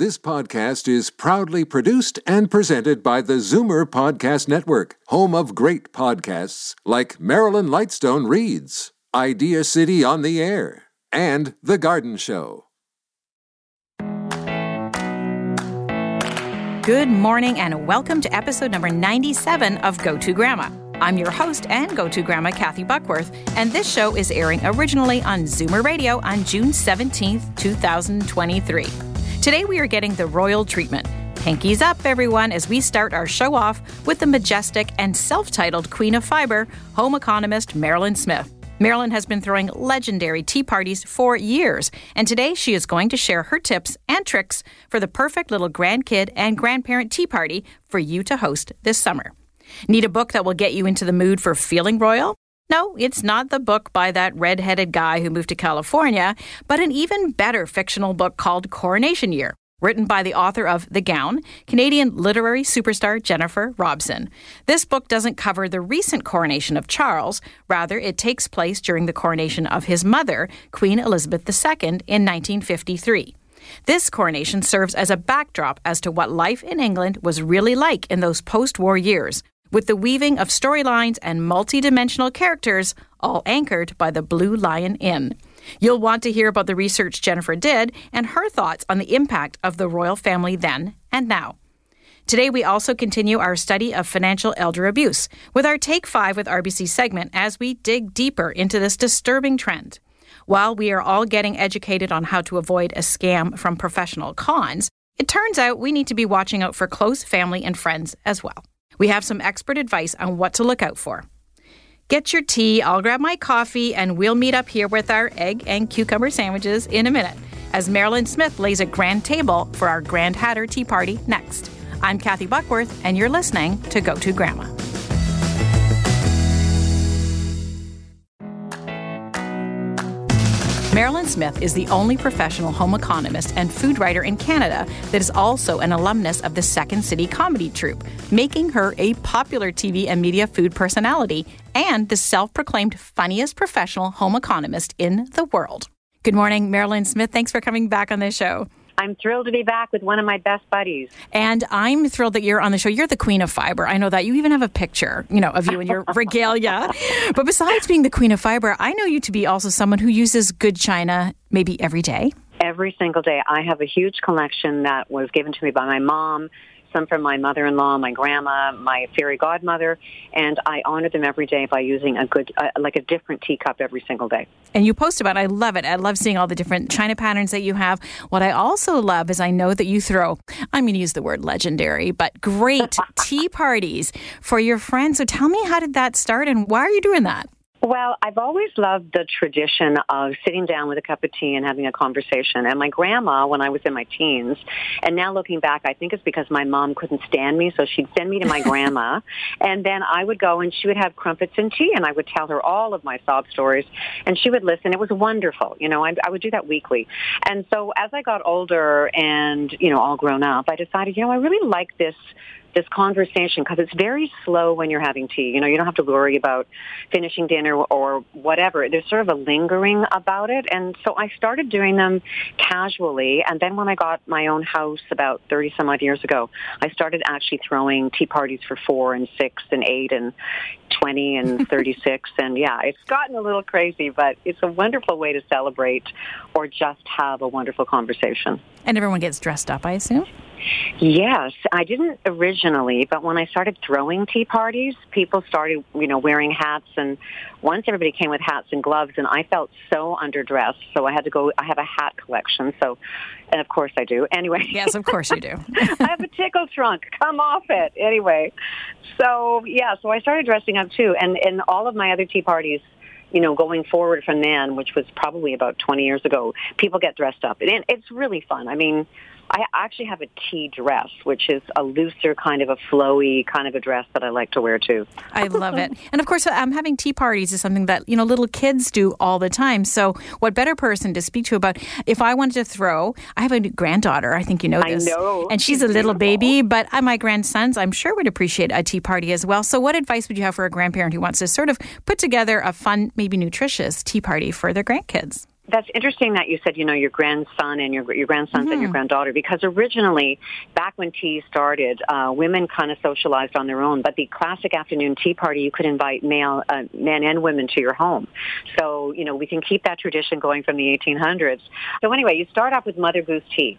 This podcast is proudly produced and presented by the Zoomer Podcast Network, home of great podcasts like Marilyn Lightstone Reads, Idea City on the Air, and The Garden Show. Good morning and welcome to episode number 97 of Go To Grandma. I'm your host and Go To Grandma, Kathy Buckworth, and this show is airing originally on Zoomer Radio on June 17th, 2023. Today we are getting the royal treatment. Hankies up, everyone, as we start our show off with the majestic and self titled Queen of Fiber, home economist Mairlyn Smith. Mairlyn has been throwing legendary tea parties for years, and today she is going to share her tips and tricks for the perfect little grandkid and grandparent tea party for you to host this summer. Need a book that will get you into the mood for feeling royal? No, it's not the book by that red-headed guy who moved to California, but an even better fictional book called Coronation Year, written by the author of The Gown, Canadian literary superstar Jennifer Robson. This book doesn't cover the recent coronation of Charles, rather, it takes place during the coronation of his mother, Queen Elizabeth II, in 1953. This coronation serves as a backdrop as to what life in England was really like in those post war years, with the weaving of storylines and multi-dimensional characters, all anchored by the Blue Lion Inn. You'll want to hear about the research Jennifer did and her thoughts on the impact of the royal family then and now. Today, we also continue our study of financial elder abuse with our Take 5 with RBC segment as we dig deeper into this disturbing trend. While we are all getting educated on how to avoid a scam from professional cons, it turns out we need to be watching out for close family and friends as well. We have some expert advice on what to look out for. Get your tea, I'll grab my coffee, and we'll meet up here with our egg and cucumber sandwiches in a minute as Mairlyn Smith lays a grand table for our Grand Hatter Tea Party next. I'm Kathy Buckworth, and you're listening to Go To Grandma. Mairlyn Smith is the only professional home economist and food writer in Canada that is also an alumnus of the Second City Comedy Troupe, making her a popular TV and media food personality and the self proclaimed funniest professional home economist in the world. Good morning, Mairlyn Smith. Thanks for coming back on this show. I'm thrilled to be back with one of my best buddies. And I'm thrilled that you're on the show. You're the queen of fiber. I know that. You even have a picture, you know, of you and your regalia. But besides being the queen of fiber, I know you to be also someone who uses good china maybe every day. Every single day. I have a huge collection that was given to me by my mom some from my mother-in-law, my grandma, my fairy godmother, and I honor them every day by using a good, uh, like a different teacup every single day. And you post about, it. I love it. I love seeing all the different china patterns that you have. What I also love is I know that you throw, I'm going to use the word legendary, but great tea parties for your friends. So tell me, how did that start, and why are you doing that? Well, I've always loved the tradition of sitting down with a cup of tea and having a conversation. And my grandma, when I was in my teens, and now looking back, I think it's because my mom couldn't stand me, so she'd send me to my grandma, and then I would go and she would have crumpets and tea, and I would tell her all of my sob stories, and she would listen. It was wonderful, you know. I, I would do that weekly, and so as I got older and you know all grown up, I decided, you know, I really like this this conversation because it's very slow when you're having tea. You know, you don't have to worry about finishing dinner or whatever. There's sort of a lingering about it. And so I started doing them casually. And then when I got my own house about 30 some odd years ago, I started actually throwing tea parties for four and six and eight and 20 and 36. and yeah, it's gotten a little crazy, but it's a wonderful way to celebrate or just have a wonderful conversation. And everyone gets dressed up, I assume? Yes, I didn't originally, but when I started throwing tea parties, people started, you know, wearing hats and once everybody came with hats and gloves and I felt so underdressed, so I had to go I have a hat collection. So and of course I do. Anyway. Yes, of course you do. I have a tickle trunk. Come off it. Anyway. So, yeah, so I started dressing up too and in all of my other tea parties you know, going forward from then, which was probably about 20 years ago, people get dressed up. And it's really fun. I mean, I actually have a tea dress, which is a looser kind of a flowy kind of a dress that I like to wear too. I love it. And of course, um, having tea parties is something that, you know, little kids do all the time. So what better person to speak to about if I wanted to throw, I have a granddaughter, I think you know this. I know. And she's, she's a little beautiful. baby, but my grandsons, I'm sure would appreciate a tea party as well. So what advice would you have for a grandparent who wants to sort of put together a fun, maybe nutritious tea party for their grandkids? That's interesting that you said, you know, your grandson and your your grandsons mm-hmm. and your mm-hmm. granddaughter, because originally, back when tea started, uh, women kind of socialized on their own. But the classic afternoon tea party, you could invite male, uh, men and women to your home. So, you know, we can keep that tradition going from the 1800s. So anyway, you start off with Mother Goose tea.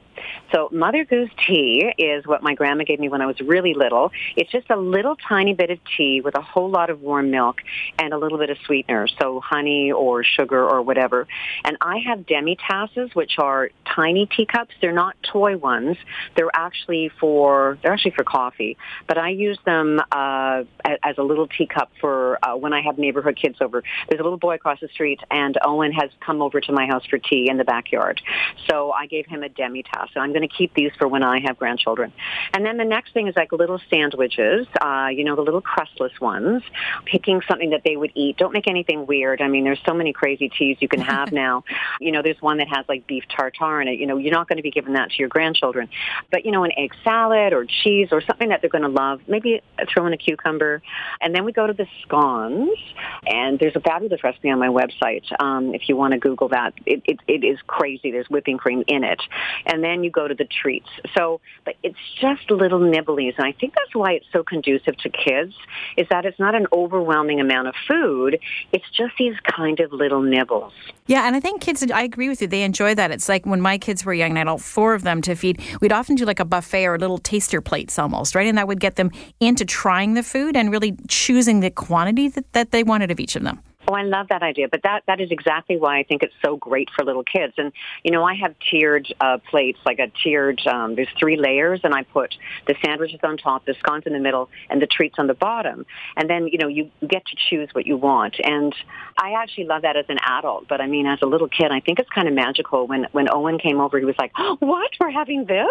So Mother Goose tea is what my grandma gave me when I was really little. It's just a little tiny bit of tea with a whole lot of warm milk and a little bit of sweetener, so honey or sugar or whatever. And I have demi-tasses, which are tiny teacups. They're not toy ones. They're actually for they're actually for coffee, but I use them uh, as a little teacup for uh, when I have neighborhood kids over. There's a little boy across the street, and Owen has come over to my house for tea in the backyard. So I gave him a demi-tasse. So I'm going to keep these for when I have grandchildren. And then the next thing is like little sandwiches, uh, you know, the little crustless ones, picking something that they would eat. Don't make anything weird. I mean, there's so many crazy teas you can have now. You know, there's one that has like beef tartare in it. You know, you're not going to be giving that to your grandchildren. But, you know, an egg salad or cheese or something that they're going to love. Maybe throw in a cucumber. And then we go to the scones. And there's a fabulous recipe on my website um, if you want to Google that. It, it, it is crazy. There's whipping cream in it. And then you go to the treats. So, but it's just little nibblies. And I think that's why it's so conducive to kids is that it's not an overwhelming amount of food. It's just these kind of little nibbles. Yeah, and I think kids, I agree with you. They enjoy that. It's like when my kids were young and I had all four of them to feed, we'd often do like a buffet or little taster plates almost, right? And that would get them into trying the food and really choosing the quantity that, that they wanted of each of them. Oh, I love that idea. But that, that is exactly why I think it's so great for little kids. And, you know, I have tiered uh, plates, like a tiered, um, there's three layers, and I put the sandwiches on top, the scones in the middle, and the treats on the bottom. And then, you know, you get to choose what you want. And I actually love that as an adult. But I mean, as a little kid, I think it's kind of magical. When, when Owen came over, he was like, oh, what? We're having this?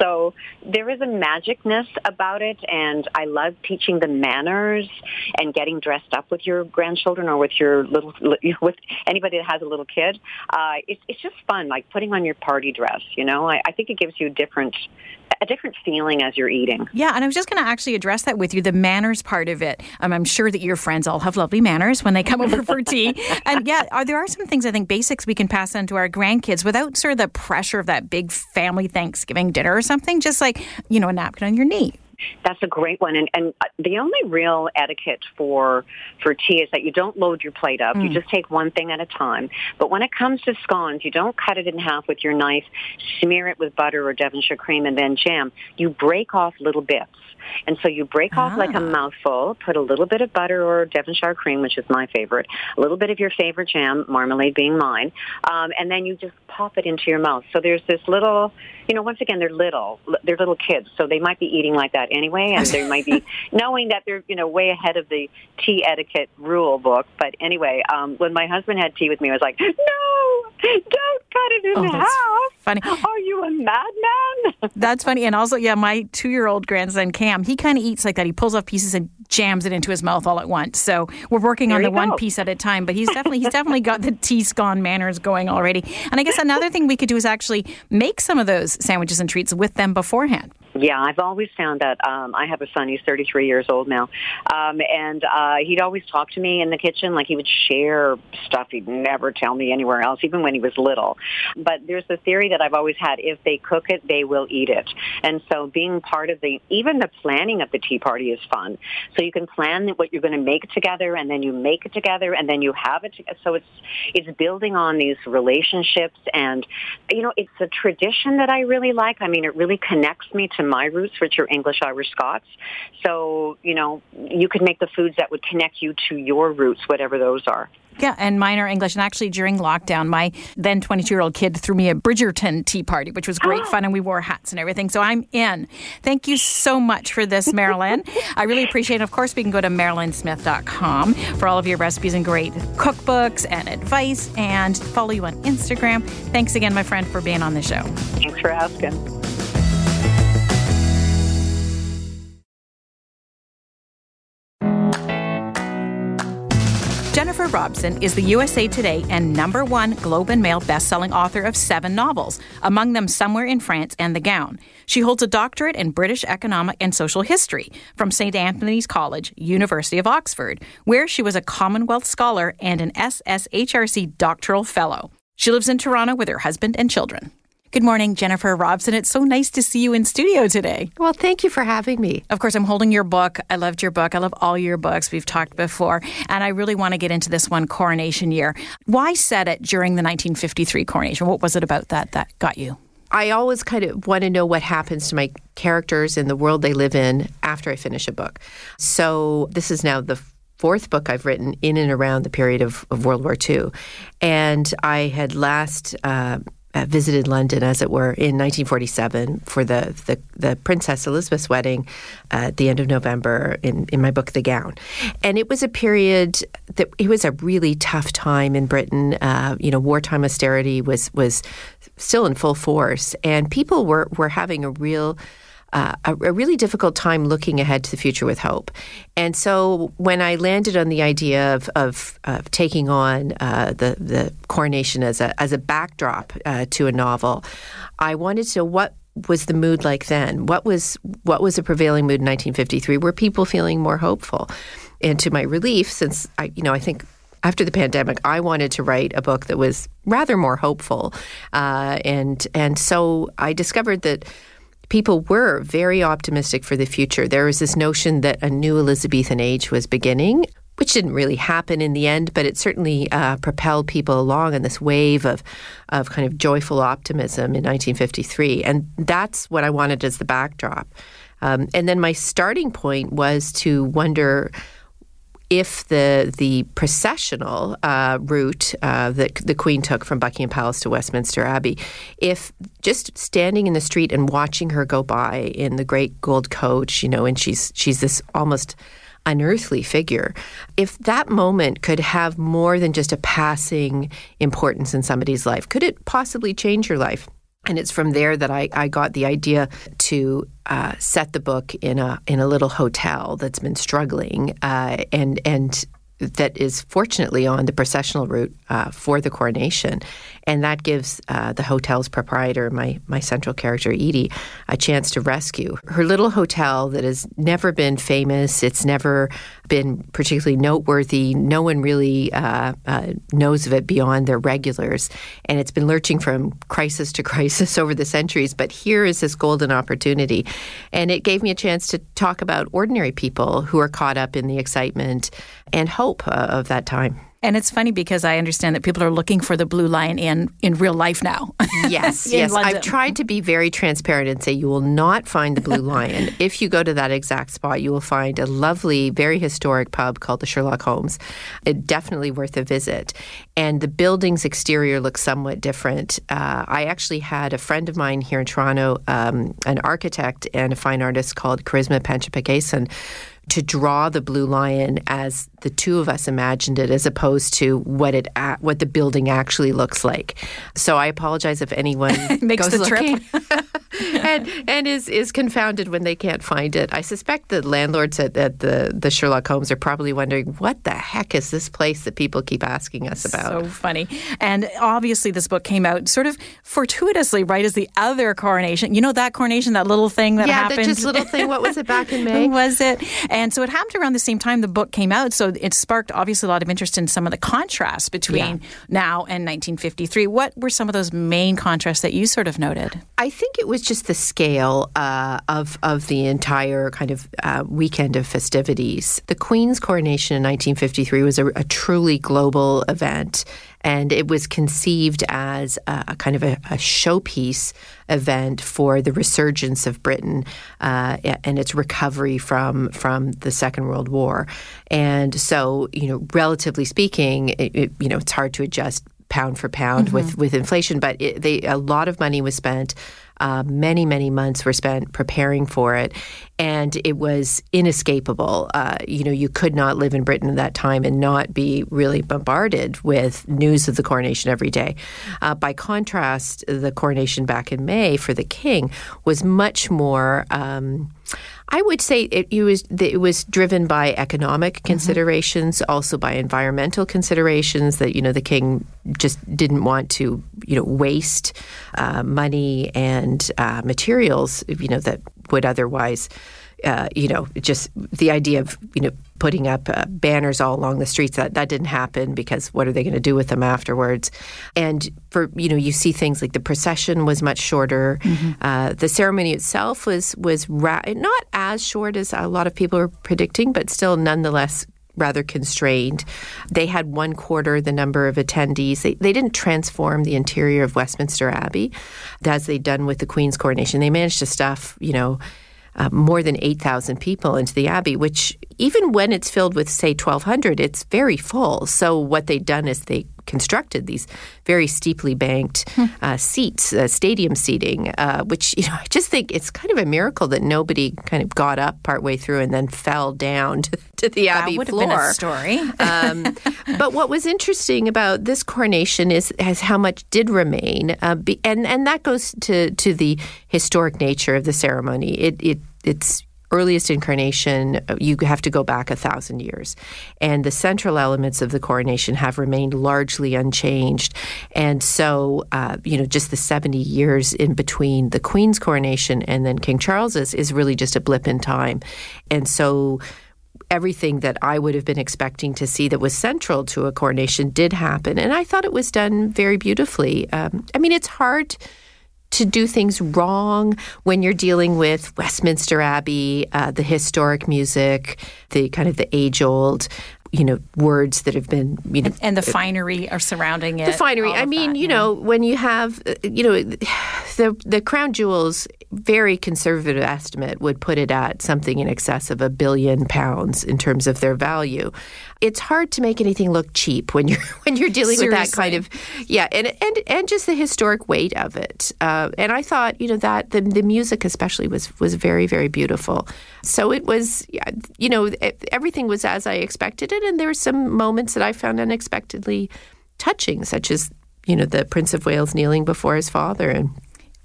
So there is a magicness about it. And I love teaching the manners and getting dressed up with your grandchildren or with your little with anybody that has a little kid. Uh, it's it's just fun, like putting on your party dress. You know, I, I think it gives you a different a different feeling as you're eating. Yeah, and I was just going to actually address that with you, the manners part of it. Um, I'm sure that your friends all have lovely manners when they come over for tea. And yeah, are, there are some things I think basics we can pass on to our grandkids without sort of the pressure of that big family Thanksgiving dinner or something. Just like you know, a napkin on your knee. That's a great one. And, and the only real etiquette for for tea is that you don't load your plate up. Mm. You just take one thing at a time. But when it comes to scones, you don't cut it in half with your knife, smear it with butter or Devonshire cream, and then jam. You break off little bits. And so you break off like a ah. mouthful, put a little bit of butter or Devonshire cream, which is my favorite, a little bit of your favorite jam, marmalade being mine, um, and then you just pop it into your mouth. So there's this little, you know, once again, they're little, they're little kids, so they might be eating like that anyway, and they might be knowing that they're, you know, way ahead of the tea etiquette rule book. But anyway, um, when my husband had tea with me, I was like, no, don't cut it in oh, half. Funny. Are you a madman? that's funny. And also, yeah, my two-year-old grandson Cam, he kind of eats like that. He pulls off pieces and jams it into his mouth all at once. So we're working there on the one piece at a time. But he's definitely he's definitely got the tea scone manners going already. And I guess another thing we could do is actually make some of those sandwiches and treats with them beforehand. Yeah, I've always found that um, I have a son. He's 33 years old now, um, and uh, he'd always talk to me in the kitchen. Like he would share stuff he'd never tell me anywhere else, even when he was little. But there's a theory that I've always had: if they cook it, they will eat it. And so, being part of the even the planning of the tea party is fun. So you can plan what you're going to make together, and then you make it together, and then you have it. Together. So it's it's building on these relationships, and you know, it's a tradition that I really like. I mean, it really connects me to to my roots, which are English, Irish, Scots. So, you know, you could make the foods that would connect you to your roots, whatever those are. Yeah, and mine are English. And actually, during lockdown, my then 22 year old kid threw me a Bridgerton tea party, which was great fun, and we wore hats and everything. So I'm in. Thank you so much for this, Mairlyn. I really appreciate it. Of course, we can go to mairlynsmith.com for all of your recipes and great cookbooks and advice and follow you on Instagram. Thanks again, my friend, for being on the show. Thanks for asking. Jennifer Robson is the USA Today and number one Globe and Mail bestselling author of seven novels, among them Somewhere in France and The Gown. She holds a doctorate in British economic and social history from St. Antony's College, University of Oxford, where she was a Commonwealth Scholar and an SSHRC doctoral fellow. She lives in Toronto with her husband and children. Good morning, Jennifer Robson. It's so nice to see you in studio today. Well, thank you for having me. Of course, I'm holding your book. I loved your book. I love all your books. We've talked before. And I really want to get into this one, Coronation Year. Why set it during the 1953 coronation? What was it about that that got you? I always kind of want to know what happens to my characters in the world they live in after I finish a book. So this is now the fourth book I've written in and around the period of, of World War II. And I had last uh, uh, visited London, as it were, in 1947 for the, the, the Princess Elizabeth's wedding uh, at the end of November in, in my book, The Gown. And it was a period that it was a really tough time in Britain. Uh, you know, wartime austerity was was still in full force, and people were, were having a real uh, a, a, really difficult time looking ahead to the future with hope. And so when I landed on the idea of, of, of taking on uh, the, the coronation as a, as a backdrop uh, to a novel, I wanted to know what was the mood like then? What was what was the prevailing mood in 1953? Were people feeling more hopeful? And to my relief, since I, you know, I think after the pandemic, I wanted to write a book that was rather more hopeful, uh, and and so I discovered that people were very optimistic for the future. There was this notion that a new Elizabethan age was beginning, which didn't really happen in the end, but it certainly uh, propelled people along in this wave of, of kind of joyful optimism in 1953. And that's what I wanted as the backdrop. Um, and then my starting point was to wonder if the the processional uh, route uh, that the Queen took from Buckingham Palace to Westminster Abbey, if just standing in the street and watching her go by in the great gold coach, you know, and she's she's this almost unearthly figure. If that moment could have more than just a passing importance in somebody's life, could it possibly change your life? And it's from there that I, I got the idea to uh, set the book in a in a little hotel that's been struggling, uh, and and that is fortunately on the processional route uh, for the coronation, and that gives uh, the hotel's proprietor, my my central character Edie, a chance to rescue her little hotel that has never been famous. It's never been particularly noteworthy. No one really uh, uh, knows of it beyond their regulars, and it's been lurching from crisis to crisis over the centuries. But here is this golden opportunity, and it gave me a chance to talk about ordinary people who are caught up in the excitement and hope uh, of that time. And it's funny because I understand that people are looking for the blue lion in in real life now. yes, yes. London. I've tried to be very transparent and say you will not find the blue lion. if you go to that exact spot, you will find a lovely, very historic pub called the Sherlock Holmes. It definitely worth a visit. And the building's exterior looks somewhat different. Uh, I actually had a friend of mine here in Toronto, um, an architect and a fine artist called Charisma Panchapakesan, to draw the blue lion as the two of us imagined it, as opposed to what it what the building actually looks like. So I apologize if anyone makes the looking. trip and and is is confounded when they can't find it. I suspect the landlords at, at, the the Sherlock Holmes are probably wondering what the heck is this place that people keep asking us about. So funny. And obviously, this book came out sort of fortuitously, right as the other coronation. You know that coronation, that little thing that yeah, happened. Yeah, just little thing. What was it back in May? was it? And so it happened around the same time the book came out. So it sparked obviously a lot of interest in some of the contrasts between yeah. now and 1953. What were some of those main contrasts that you sort of noted? I think it was just the scale uh, of of the entire kind of uh, weekend of festivities. The Queen's coronation in 1953 was a, a truly global event and it was conceived as a, a kind of a, a, showpiece event for the resurgence of Britain uh, and its recovery from from the Second World War. And so, you know, relatively speaking, it, it, you know, it's hard to adjust pound for pound mm-hmm. with with inflation, but it, they, a lot of money was spent. Uh, many, many months were spent preparing for it, and it was inescapable. Uh, you know, you could not live in Britain at that time and not be really bombarded with news of the coronation every day. Uh, by contrast, the coronation back in May for the king was much more. Um, I would say it, it, was it was driven by economic mm-hmm. considerations, also by environmental considerations. That you know the king just didn't want to you know waste uh, money and uh, materials you know that would otherwise uh, you know, just the idea of you know putting up uh, banners all along the streets that that didn't happen because what are they going to do with them afterwards? And for you know, you see things like the procession was much shorter. Mm-hmm. Uh, the ceremony itself was was ra- not as short as a lot of people were predicting, but still nonetheless rather constrained. They had one quarter the number of attendees. They, they didn't transform the interior of Westminster Abbey as they'd done with the Queen's coronation. They managed to stuff, you know, uh, more than 8,000 people into the Abbey, which even when it's filled with, say, 1,200, it's very full. So what they'd done is they constructed these very steeply banked hmm. uh, seats, uh, stadium seating, uh, which you know I just think it's kind of a miracle that nobody kind of got up partway through and then fell down to, to the that Abbey would floor. Have been a story. um, but what was interesting about this coronation is, is how much did remain, uh, be, and and that goes to to the historic nature of the ceremony. It it it's earliest incarnation, uh, you have to go back a thousand years. And the central elements of the coronation have remained largely unchanged. And so, uh, you know, just the 70 years in between the Queen's coronation and then King Charles's is really just a blip in time. And so, everything that I would have been expecting to see that was central to a coronation did happen. And I thought it was done very beautifully. Um, I mean, it's hard to do things wrong when you're dealing with Westminster Abbey, uh, the historic music, the kind of the age old you know words that have been you know and, and the finery are surrounding it the finery i mean that, you yeah. know when you have uh, you know the the crown jewels very conservative estimate would put it at something in excess of a billion pounds in terms of their value it's hard to make anything look cheap when you're when you're dealing Seriously. with that kind of yeah and and and just the historic weight of it uh, and I thought you know that the the music especially was was very very beautiful so it was you know everything was as I expected it and there were some moments that I found unexpectedly touching such as you know the Prince of Wales kneeling before his father and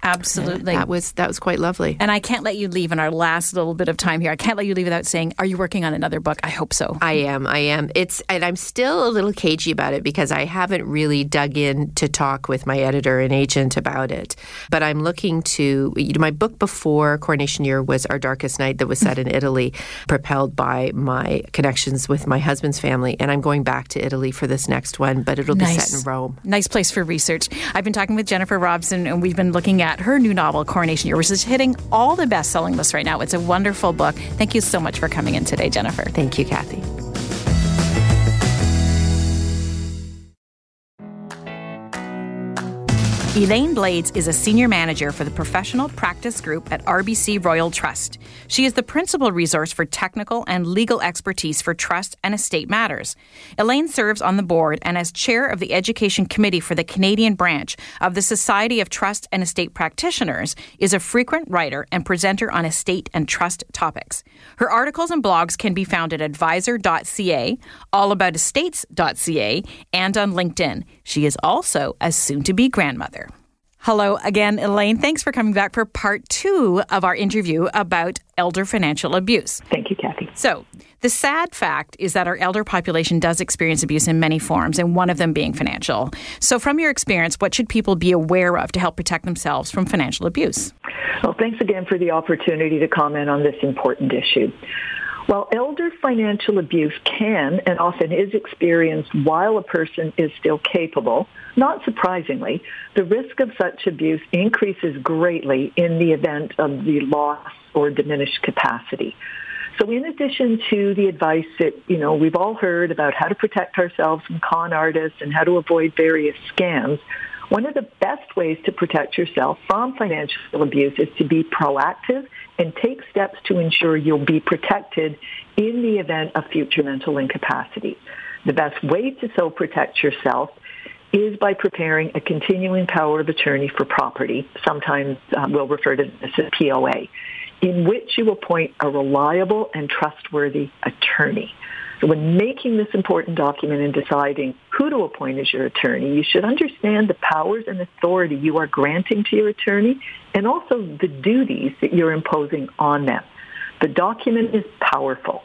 Absolutely. that was that was quite lovely. And I can't let you leave in our last little bit of time here. I can't let you leave without saying, are you working on another book? I hope so. I am. I am. It's and I'm still a little cagey about it because I haven't really dug in to talk with my editor and agent about it. But I'm looking to you know, my book before Coronation Year was Our Darkest Night that was set in Italy, propelled by my connections with my husband's family. And I'm going back to Italy for this next one, but it'll nice. be set in Rome. Nice place for research. I've been talking with Jennifer Robson and we've been looking at her new novel, Coronation Year, which is hitting all the best selling lists right now. It's a wonderful book. Thank you so much for coming in today, Jennifer. Thank you, Kathy. Elaine Blades is a senior manager for the professional practice group at RBC Royal Trust. She is the principal resource for technical and legal expertise for trust and estate matters. Elaine serves on the board and as chair of the education committee for the Canadian branch of the Society of Trust and Estate Practitioners, is a frequent writer and presenter on estate and trust topics. Her articles and blogs can be found at advisor.ca, allaboutestates.ca, and on LinkedIn. She is also a soon to be grandmother. Hello again, Elaine. Thanks for coming back for part two of our interview about elder financial abuse. Thank you, Kathy. So, the sad fact is that our elder population does experience abuse in many forms, and one of them being financial. So, from your experience, what should people be aware of to help protect themselves from financial abuse? Well, thanks again for the opportunity to comment on this important issue. While elder financial abuse can and often is experienced while a person is still capable, not surprisingly, the risk of such abuse increases greatly in the event of the loss or diminished capacity. So in addition to the advice that, you know, we've all heard about how to protect ourselves from con artists and how to avoid various scams, one of the best ways to protect yourself from financial abuse is to be proactive and take steps to ensure you'll be protected in the event of future mental incapacity. The best way to so protect yourself is by preparing a continuing power of attorney for property. Sometimes uh, we'll refer to this as POA, in which you appoint a reliable and trustworthy attorney. So when making this important document and deciding who to appoint as your attorney, you should understand the powers and authority you are granting to your attorney and also the duties that you're imposing on them. The document is powerful,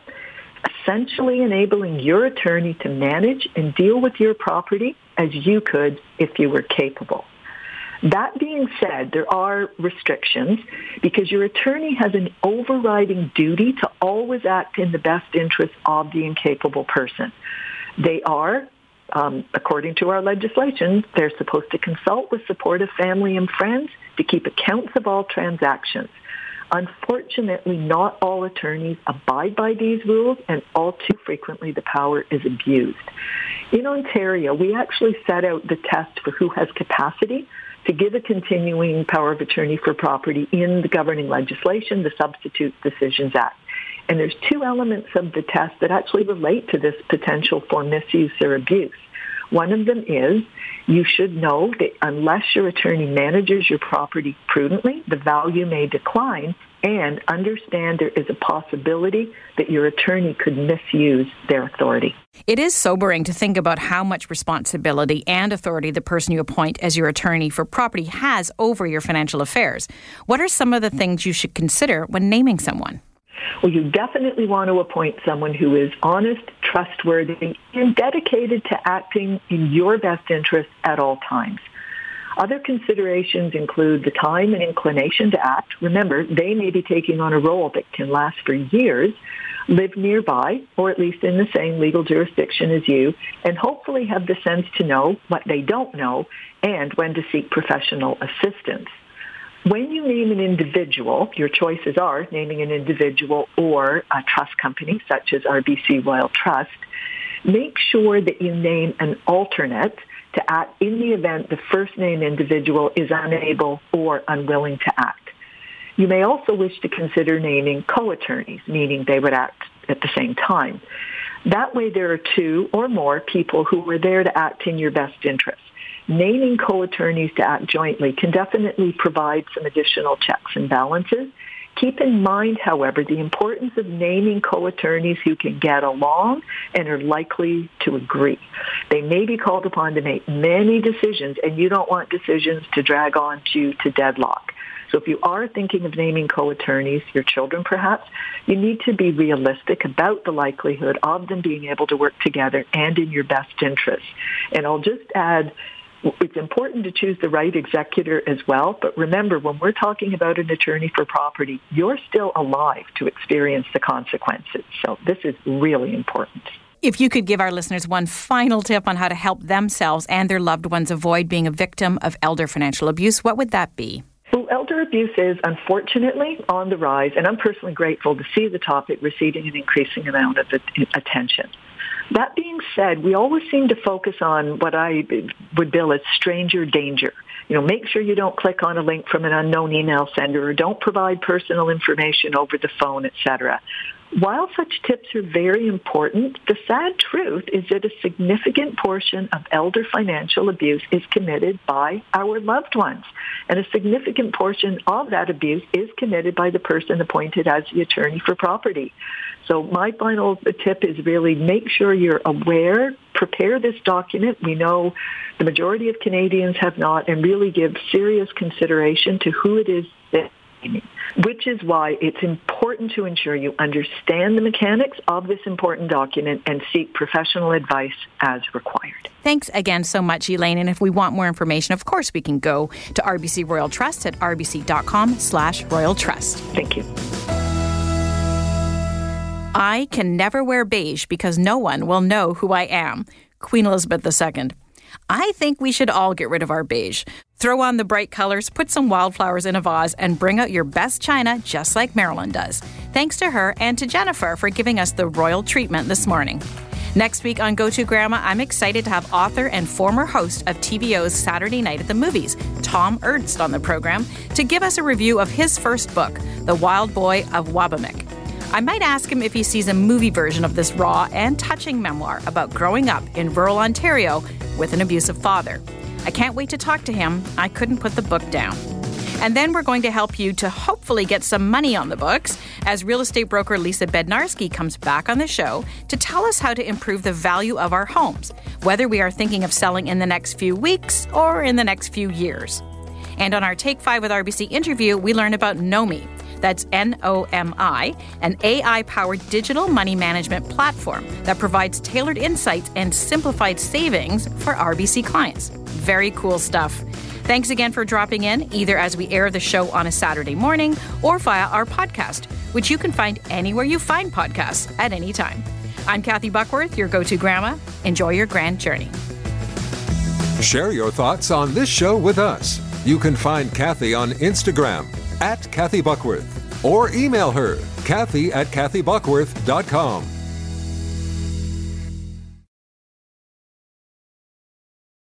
essentially enabling your attorney to manage and deal with your property as you could if you were capable. That being said, there are restrictions because your attorney has an overriding duty to always act in the best interest of the incapable person. They are, um, according to our legislation, they're supposed to consult with supportive family and friends to keep accounts of all transactions. Unfortunately, not all attorneys abide by these rules and all too frequently the power is abused. In Ontario, we actually set out the test for who has capacity to give a continuing power of attorney for property in the governing legislation, the Substitute Decisions Act. And there's two elements of the test that actually relate to this potential for misuse or abuse. One of them is you should know that unless your attorney manages your property prudently, the value may decline and understand there is a possibility that your attorney could misuse their authority. It is sobering to think about how much responsibility and authority the person you appoint as your attorney for property has over your financial affairs. What are some of the things you should consider when naming someone? Well, you definitely want to appoint someone who is honest, trustworthy, and dedicated to acting in your best interest at all times. Other considerations include the time and inclination to act. Remember, they may be taking on a role that can last for years, live nearby, or at least in the same legal jurisdiction as you, and hopefully have the sense to know what they don't know and when to seek professional assistance. When you name an individual, your choices are naming an individual or a trust company such as RBC Royal Trust. Make sure that you name an alternate to act in the event the first named individual is unable or unwilling to act. You may also wish to consider naming co-attorneys, meaning they would act at the same time. That way there are two or more people who are there to act in your best interest. Naming co-attorneys to act jointly can definitely provide some additional checks and balances Keep in mind, however, the importance of naming co-attorneys who can get along and are likely to agree. They may be called upon to make many decisions, and you don't want decisions to drag on to, to deadlock. So if you are thinking of naming co-attorneys, your children perhaps, you need to be realistic about the likelihood of them being able to work together and in your best interest. And I'll just add, it's important to choose the right executor as well. But remember, when we're talking about an attorney for property, you're still alive to experience the consequences. So this is really important. If you could give our listeners one final tip on how to help themselves and their loved ones avoid being a victim of elder financial abuse, what would that be? Well, elder abuse is unfortunately on the rise, and I'm personally grateful to see the topic receiving an increasing amount of attention. That being said, we always seem to focus on what I would bill as stranger danger. You know, make sure you don't click on a link from an unknown email sender or don't provide personal information over the phone, etc. While such tips are very important, the sad truth is that a significant portion of elder financial abuse is committed by our loved ones. And a significant portion of that abuse is committed by the person appointed as the attorney for property. So my final tip is really make sure you're aware, prepare this document. We know the majority of Canadians have not, and really give serious consideration to who it is that which is why it's important to ensure you understand the mechanics of this important document and seek professional advice as required. Thanks again so much, Elaine. And if we want more information, of course, we can go to RBC Royal Trust at rbc.com slash royal trust. Thank you. I can never wear beige because no one will know who I am. Queen Elizabeth II. I think we should all get rid of our beige. Throw on the bright colors, put some wildflowers in a vase, and bring out your best china just like Mairlyn does. Thanks to her and to Jennifer for giving us the royal treatment this morning. Next week on Go To Grandma, I'm excited to have author and former host of TVO's Saturday Night at the Movies, Thom Ernst, on the program to give us a review of his first book, The Wild Boy of Waubamik. I might ask him if he sees a movie version of this raw and touching memoir about growing up in rural Ontario with an abusive father. I can't wait to talk to him. I couldn't put the book down. And then we're going to help you to hopefully get some money on the books as real estate broker Lisa Bednarski comes back on the show to tell us how to improve the value of our homes, whether we are thinking of selling in the next few weeks or in the next few years. And on our Take 5 with RBC interview, we learn about Nomi, That's N O M I, an AI powered digital money management platform that provides tailored insights and simplified savings for RBC clients. Very cool stuff. Thanks again for dropping in, either as we air the show on a Saturday morning or via our podcast, which you can find anywhere you find podcasts at any time. I'm Kathy Buckworth, your go to grandma. Enjoy your grand journey. Share your thoughts on this show with us. You can find Kathy on Instagram at Kathy Buckworth or email her, Kathy at KathyBuckworth.com.